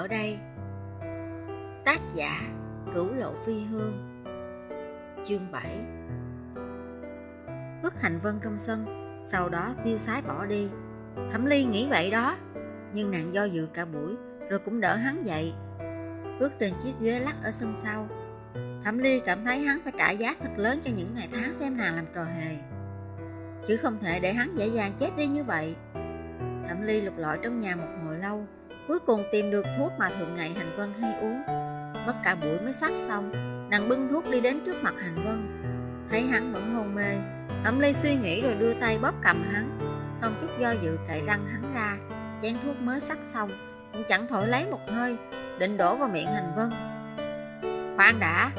ở đây. Tác giả cửu lộ phi hương. Chương 7 vứt hành vân trong sân, sau đó tiêu sái bỏ đi. Thẩm ly nghĩ vậy đó, nhưng nàng do dự cả buổi, rồi cũng đỡ hắn dậy. Bước trên chiếc ghế lắc ở sân sau. Thẩm ly cảm thấy hắn phải trả giá thật lớn cho những ngày tháng xem nàng làm trò hề. Chứ không thể để hắn dễ dàng chết đi như vậy. Thẩm ly lục lọi trong nhà một cuối cùng tìm được thuốc mà thường ngày hành vân hay uống. Mất cả buổi mới sắc xong, nàng bưng thuốc đi đến trước mặt hành vân. Thấy hắn vẫn hôn mê, thẩm ly suy nghĩ rồi đưa tay bóp cầm hắn. Không chút do dự cậy răng hắn ra, chén thuốc mới sắc xong, cũng chẳng thổi lấy một hơi, định đổ vào miệng hành vân. Khoan đã.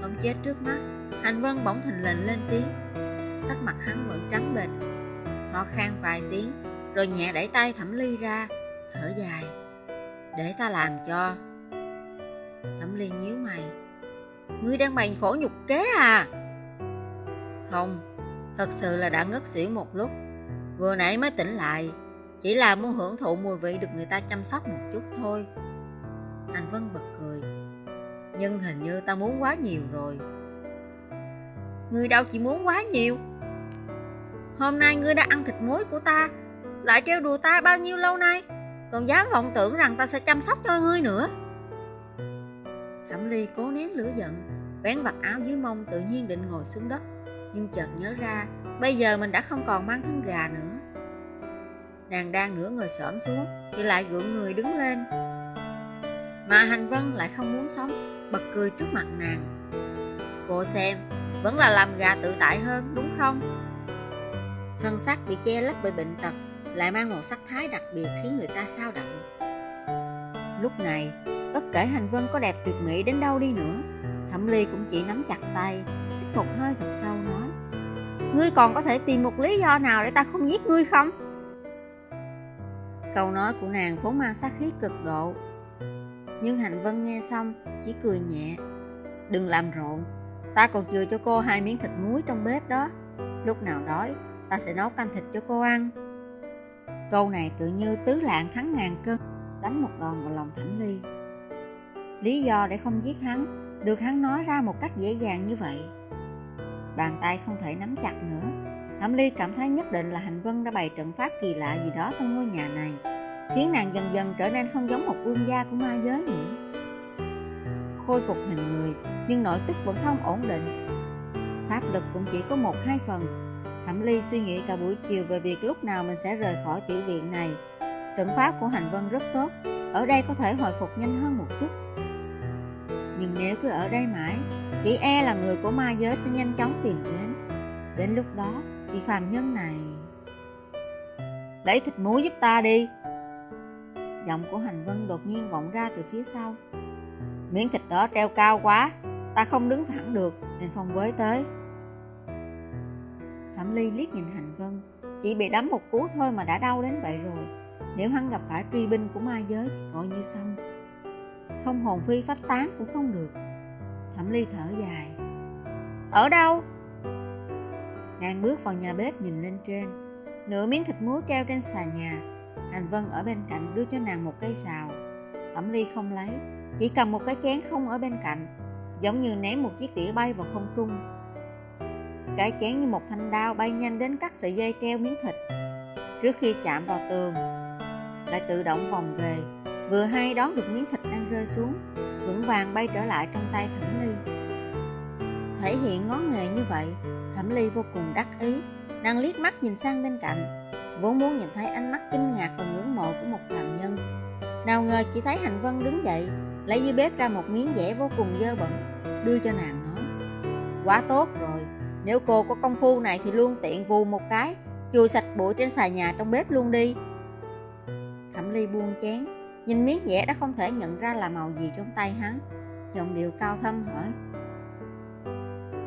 Sống chết trước mắt hành vân bỗng thình lình lên tiếng. Sắc mặt hắn vẫn trắng bệch. Ho khan vài tiếng, rồi nhẹ đẩy tay thẩm ly ra thở dài. Để ta làm cho. Thẩm ly nhíu mày. Ngươi đang bày khổ nhục kế à? Không, thật sự là đã ngất xỉu một lúc. Vừa nãy mới tỉnh lại, chỉ là muốn hưởng thụ mùi vị được người ta chăm sóc một chút thôi. Anh vân bật cười. Nhưng hình như ta muốn quá nhiều rồi. Ngươi đâu chỉ muốn quá nhiều. Hôm nay ngươi đã ăn thịt muối của ta. Lại treo đùa ta bao nhiêu lâu nay? Còn dám vọng tưởng rằng ta sẽ chăm sóc cho ngươi nữa. Thẩm ly cố nén lửa giận, vén vặt áo dưới mông tự nhiên định ngồi xuống đất. Nhưng chợt nhớ ra, bây giờ mình đã không còn mang thân gà nữa. Nàng đang nửa người xổm xuống thì lại gượng người đứng lên. Mà hành vân lại không muốn sống, bật cười trước mặt nàng. Cô xem, vẫn là làm gà tự tại hơn, đúng không? Thân xác bị che lấp bởi bệnh tật lại mang một sắc thái đặc biệt khiến người ta sao động. Lúc này, bất kể hành vân có đẹp tuyệt mỹ đến đâu đi nữa, thẩm ly cũng chỉ nắm chặt tay, hít một hơi thật sâu nói, ngươi còn có thể tìm một lý do nào để ta không giết ngươi không? Câu nói của nàng vốn mang sát khí cực độ, nhưng hành vân nghe xong chỉ cười nhẹ, đừng làm rộn, ta còn chừa cho cô hai miếng thịt muối trong bếp đó, lúc nào đói, ta sẽ nấu canh thịt cho cô ăn câu này tự như tứ lạng thắng ngàn cân, đánh một đòn vào lòng thẩm ly. Lý do để không giết hắn, được hắn nói ra một cách dễ dàng như vậy. Bàn tay không thể nắm chặt nữa, thẩm ly cảm thấy nhất định là hành vân đã bày trận pháp kỳ lạ gì đó trong ngôi nhà này, khiến nàng dần dần trở nên không giống một vương gia của ma giới nữa. Khôi phục hình người, nhưng nội tức vẫn không ổn định. Pháp lực cũng chỉ có một hai phần thẩm ly suy nghĩ cả buổi chiều về việc lúc nào mình sẽ rời khỏi tiểu viện này. Trận pháp của hành vân rất tốt, ở đây có thể hồi phục nhanh hơn một chút. Nhưng nếu cứ ở đây mãi, chỉ e là người của ma giới sẽ nhanh chóng tìm đến. Đến lúc đó thì phàm nhân này lấy thịt muối giúp ta đi. Giọng của hành vân đột nhiên vọng ra từ phía sau. Miếng thịt đó treo cao quá, ta không đứng thẳng được, nên không với tới thẩm ly liếc nhìn hành vân. Chỉ bị đấm một cú thôi mà đã đau đến vậy rồi. Nếu hắn gặp phải truy binh của ma giới thì coi như xong. Không hồn phi phách tán cũng không được. Thẩm ly thở dài. Ở đâu? Nàng bước vào nhà bếp nhìn lên trên. Nửa miếng thịt muối treo trên xà nhà. Hành vân ở bên cạnh đưa cho nàng một cây xào. Thẩm ly không lấy. Chỉ cầm một cái chén không ở bên cạnh. Giống như ném một chiếc đĩa bay vào không trung cái chén như một thanh đao bay nhanh đến cắt sợi dây treo miếng thịt. Trước khi chạm vào tường, lại tự động vòng về, vừa hay đón được miếng thịt đang rơi xuống, vững vàng bay trở lại trong tay thẩm ly. Thể hiện ngón nghề như vậy, thẩm ly vô cùng đắc ý, nàng liếc mắt nhìn sang bên cạnh, vốn muốn nhìn thấy ánh mắt kinh ngạc và ngưỡng mộ của một phàm nhân. Nào ngờ chỉ thấy hành vân đứng dậy, lấy dưới bếp ra một miếng dẻ vô cùng dơ bẩn, đưa cho nàng nói, quá tốt rồi nếu cô có công phu này thì luôn tiện vù một cái chùi sạch bụi trên xà nhà trong bếp luôn đi. Thẩm ly buông chén, nhìn miếng dẻ đã không thể nhận ra là màu gì trong tay hắn. Giọng điệu cao thâm hỏi,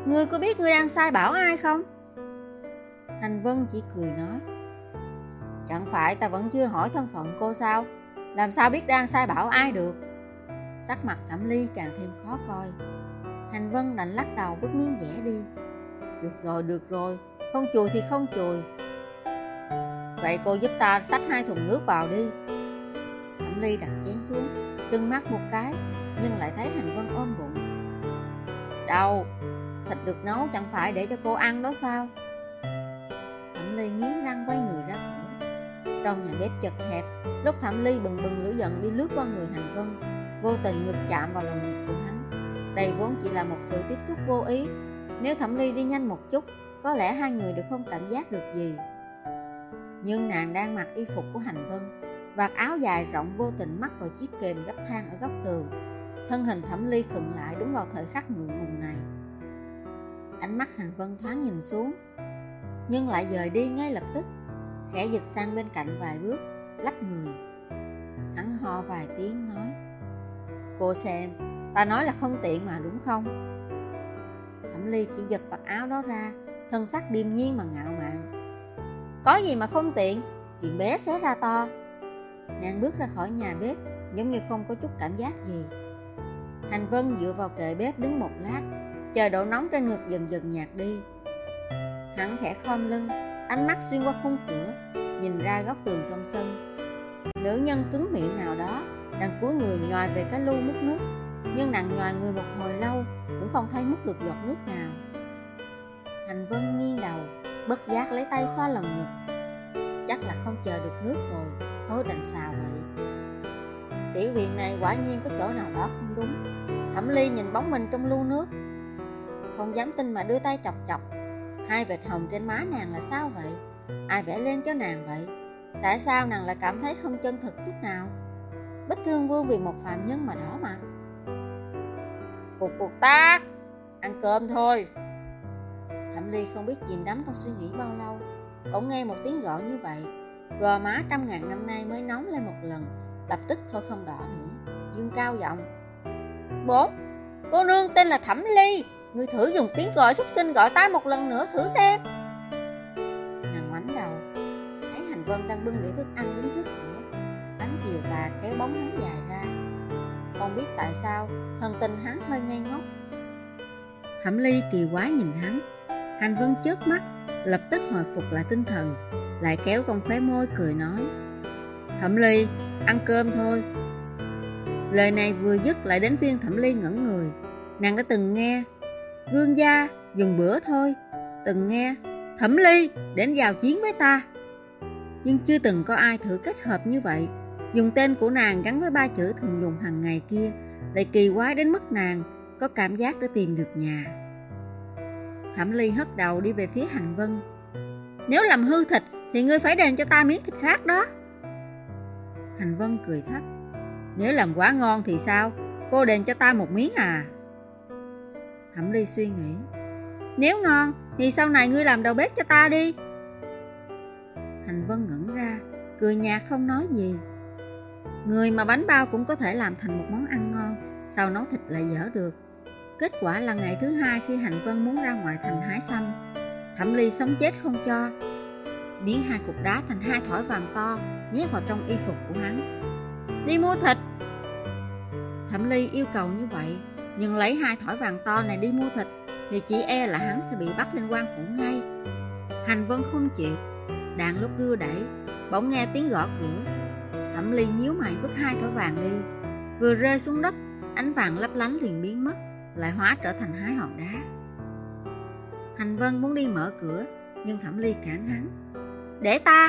ngươi có biết ngươi đang sai bảo ai không? Hành vân chỉ cười nói, chẳng phải ta vẫn chưa hỏi thân phận cô sao? Làm sao biết đang sai bảo ai được? Sắc mặt thẩm ly càng thêm khó coi. Hành vân đành lắc đầu vứt miếng dẻ đi được rồi được rồi. Không chùi thì không chùi. Vậy cô giúp ta xách hai thùng nước vào đi. Ly đặt chén xuống, trừng mắt một cái, nhưng lại thấy hành vân ôm bụng. Đâu? Thịt được nấu chẳng phải để cho cô ăn đó sao? Thẩm ly nghiến răng quay người ra cửa. Trong nhà bếp chật hẹp, lúc thẩm ly bừng bừng lửa giận đi lướt qua người hành vân, vô tình ngực chạm vào lòng ngực của hắn. Đây vốn chỉ là một sự tiếp xúc vô ý nếu thẩm ly đi nhanh một chút, có lẽ hai người đều không cảm giác được gì. Nhưng nàng đang mặc y phục của hành vân, vạt áo dài rộng vô tình mắc vào chiếc kềm gấp thang ở góc tường. Thân hình thẩm ly khựng lại đúng vào thời khắc ngượng ngùng này. Ánh mắt hành vân thoáng nhìn xuống, nhưng lại dời đi ngay lập tức. Khẽ dịch sang bên cạnh vài bước lách người. Hắn ho vài tiếng nói, cô xem, ta nói là không tiện mà đúng không? Thẩm ly chỉ giật vạt áo đó ra, thân sắc điềm nhiên mà ngạo mạn. Có gì mà không tiện? Chuyện bé xé ra to. Nàng bước ra khỏi nhà bếp, giống như không có chút cảm giác gì. Hành vân dựa vào kệ bếp đứng một lát, chờ độ nóng trên ngực dần dần nhạt đi. Hắn khẽ khom lưng, ánh mắt xuyên qua khung cửa, nhìn ra góc tường trong sân. Nữ nhân cứng miệng nào đó, đang cúi người nhòi về cái lu múc nước, nhưng nàng nhòi người một hồi lâu không thấy múc được giọt nước nào. Hành vân nghiêng đầu, bất giác lấy tay xoa lòng ngực. Chắc là không chờ được nước rồi thôi đành xào vậy tiểu viện này quả nhiên có chỗ nào đó không đúng. Thẩm ly nhìn bóng mình trong lu nước. Không dám tin mà đưa tay chọc chọc. Hai vệt hồng trên má nàng là sao vậy? Ai vẽ lên cho nàng vậy? Tại sao nàng lại cảm thấy không chân thực chút nào? Bất thương vương vì một phạm nhân mà đỏ mặt cuộc cuộc tác. Ăn cơm thôi. Thẩm ly không biết chìm đắm trong suy nghĩ bao lâu. Bỗng nghe một tiếng gọi như vậy. Gò má trăm ngàn năm nay mới nóng lên một lần. Lập tức thôi không đỏ nữa. Dương cao giọng. Bố, cô nương tên là thẩm ly. Ngươi thử dùng tiếng gọi xuất sinh gọi ta một lần nữa thử xem. Nàng ngoảnh đầu. Thấy hành vân đang bưng đĩa thức ăn đứng trước cửa. Ánh chiều tà kéo bóng hắn dài ra không biết tại sao thần tình hắn hơi ngây ngốc. Thẩm ly kỳ quái nhìn hắn. Hành vân chớp mắt, lập tức hồi phục lại tinh thần, lại kéo con khóe môi cười nói, thẩm ly, ăn cơm thôi. Lời này vừa dứt lại đến phiên thẩm ly ngẩn người. Nàng đã từng nghe, vương gia, dùng bữa thôi. Từng nghe, thẩm ly, đến vào chiến với ta. Nhưng chưa từng có ai thử kết hợp như vậy dùng tên của nàng gắn với ba chữ thường dùng hàng ngày kia, lại kỳ quái đến mức nàng có cảm giác đã tìm được nhà. Thẩm ly hất đầu đi về phía hành vân. Nếu làm hư thịt thì ngươi phải đền cho ta miếng thịt khác đó. Hành vân cười thấp. Nếu làm quá ngon thì sao? Cô đền cho ta một miếng à? Thẩm ly suy nghĩ. Nếu ngon thì sau này ngươi làm đầu bếp cho ta đi. Hành vân ngẩn ra, cười nhạt không nói gì người mà bánh bao cũng có thể làm thành một món ăn ngon sao nấu thịt lại dở được. Kết quả là ngày thứ hai khi hành vân muốn ra ngoài thành hái xanh, thẩm ly sống chết không cho. Biến hai cục đá thành hai thỏi vàng to nhét vào trong y phục của hắn. Đi mua thịt! Thẩm ly yêu cầu như vậy nhưng lấy hai thỏi vàng to này đi mua thịt thì chỉ e là hắn sẽ bị bắt lên quan phủ ngay. Hành vân không chịu đạn lúc đưa đẩy bỗng nghe tiếng gõ cửa thẩm ly nhíu mày vứt hai thỏi vàng đi. Vừa rơi xuống đất, ánh vàng lấp lánh liền biến mất, lại hóa trở thành hai hòn đá. Hành vân muốn đi mở cửa, nhưng thẩm ly cản hắn. Để ta!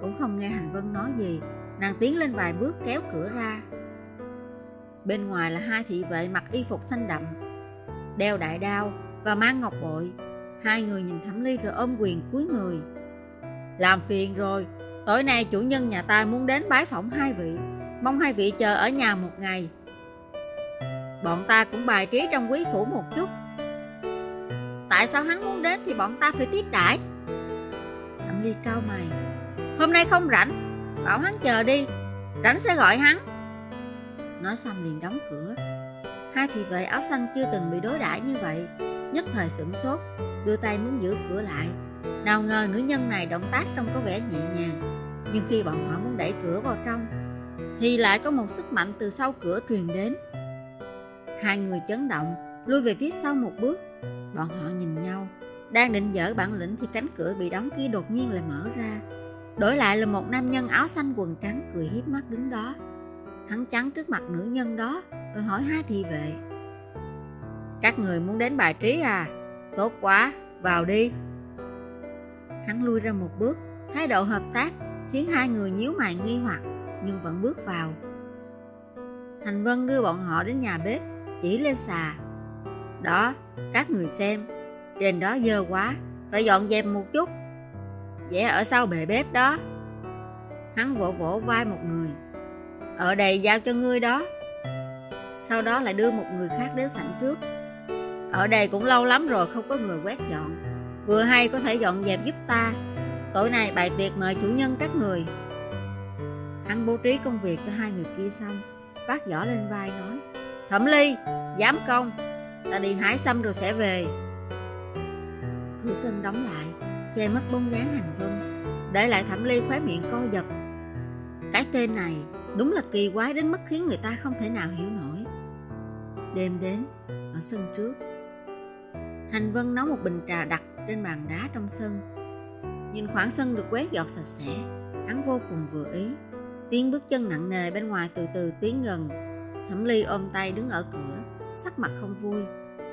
Cũng không nghe hành vân nói gì, nàng tiến lên vài bước kéo cửa ra. Bên ngoài là hai thị vệ mặc y phục xanh đậm, đeo đại đao và mang ngọc bội. Hai người nhìn thẩm ly rồi ôm quyền cúi người. Làm phiền rồi tối nay chủ nhân nhà ta muốn đến bái phỏng hai vị, mong hai vị chờ ở nhà một ngày. Bọn ta cũng bài trí trong quý phủ một chút. Tại sao hắn muốn đến thì bọn ta phải tiếp đãi? Thẩm ly cao mày. Hôm nay không rảnh, bảo hắn chờ đi, rảnh sẽ gọi hắn. Nói xong liền đóng cửa. Hai thị vệ áo xanh chưa từng bị đối đãi như vậy, nhất thời sửng sốt, đưa tay muốn giữ cửa lại. Nào ngờ nữ nhân này động tác trông có vẻ nhẹ nhàng nhưng khi bọn họ muốn đẩy cửa vào trong thì lại có một sức mạnh từ sau cửa truyền đến. Hai người chấn động lui về phía sau một bước. Bọn họ nhìn nhau đang định dở bản lĩnh thì cánh cửa bị đóng kia đột nhiên lại mở ra. Đổi lại là một nam nhân áo xanh quần trắng cười hiếp mắt đứng đó. Hắn chắn trước mặt nữ nhân đó Rồi hỏi hai thị vệ. Các người muốn đến bài trí à? Tốt quá, vào đi. Hắn lui ra một bước Thái độ hợp tác Khiến hai người nhíu mày nghi hoặc Nhưng vẫn bước vào. Thành Vân đưa bọn họ đến nhà bếp Chỉ lên xà. Đó, các người xem Trên đó dơ quá Phải dọn dẹp một chút. Vẽ ở sau bề bếp đó. Hắn vỗ vỗ vai một người. Ở đây giao cho ngươi đó. Sau đó lại đưa một người khác đến sảnh trước. Ở đây cũng lâu lắm rồi không có người quét dọn Vừa hay có thể dọn dẹp giúp ta. Tối nay bài tiệc mời chủ nhân các người. Hắn bố trí công việc cho hai người kia xong Vác giỏ lên vai nói Thẩm ly, dám công Ta đi hái xăm rồi sẽ về. Cửa sân đóng lại Che mất bóng dáng hành vân Để lại thẩm ly khóe miệng co giật. Cái tên này Đúng là kỳ quái đến mức khiến người ta không thể nào hiểu nổi. Đêm đến Ở sân trước Hành vân nấu một bình trà đặt trên bàn đá trong sân. Nhìn khoảng sân được quét dọn sạch sẽ, Hắn vô cùng vừa ý. Tiếng bước chân nặng nề bên ngoài từ từ tiến gần. Thẩm ly ôm tay đứng ở cửa, Sắc mặt không vui.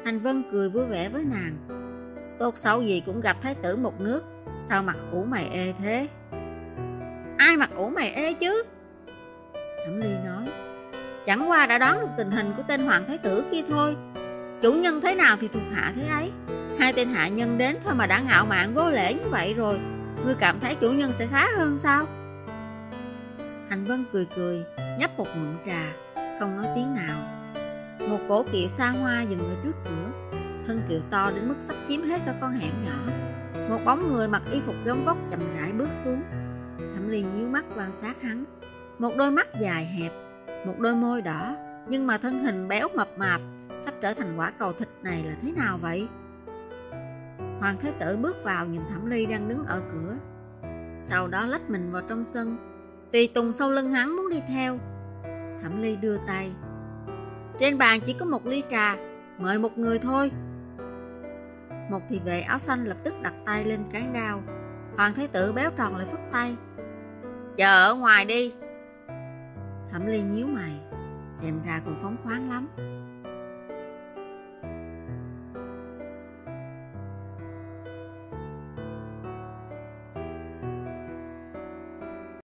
Hành vân cười vui vẻ với nàng. Tốt xấu gì cũng gặp thái tử một nước, Sao mặt ủ mày ê thế? Ai mặt ủ mày ê chứ? Thẩm ly nói. Chẳng qua đã đoán được tình hình của tên hoàng thái tử kia thôi. Chủ nhân thế nào thì thuộc hạ thế ấy? Hai tên hạ nhân đến thôi mà đã ngạo mạn vô lễ như vậy rồi. Ngươi cảm thấy chủ nhân sẽ khá hơn sao? Hành Vân cười cười, Nhấp một ngụm trà, Không nói tiếng nào. Một cổ kiệu xa hoa dừng ở trước cửa. Thân kiệu to đến mức sắp chiếm hết cả con hẻm nhỏ. Một bóng người mặc y phục gấm vóc chậm rãi bước xuống. Thẩm Ly nhíu mắt quan sát hắn. Một đôi mắt dài hẹp, Một đôi môi đỏ, Nhưng mà thân hình béo mập mạp, Sắp trở thành quả cầu thịt này là thế nào vậy? Hoàng Thái Tử bước vào nhìn Thẩm Ly đang đứng ở cửa. Sau đó lách mình vào trong sân. Tùy Tùng sau lưng hắn muốn đi theo. Thẩm Ly đưa tay. Trên bàn chỉ có một ly trà, Mời một người thôi. Một thị vệ áo xanh lập tức đặt tay lên cán đao. Hoàng Thái Tử béo tròn lại phất tay. Chờ ở ngoài đi. Thẩm Ly nhíu mày, Xem ra còn phóng khoáng lắm.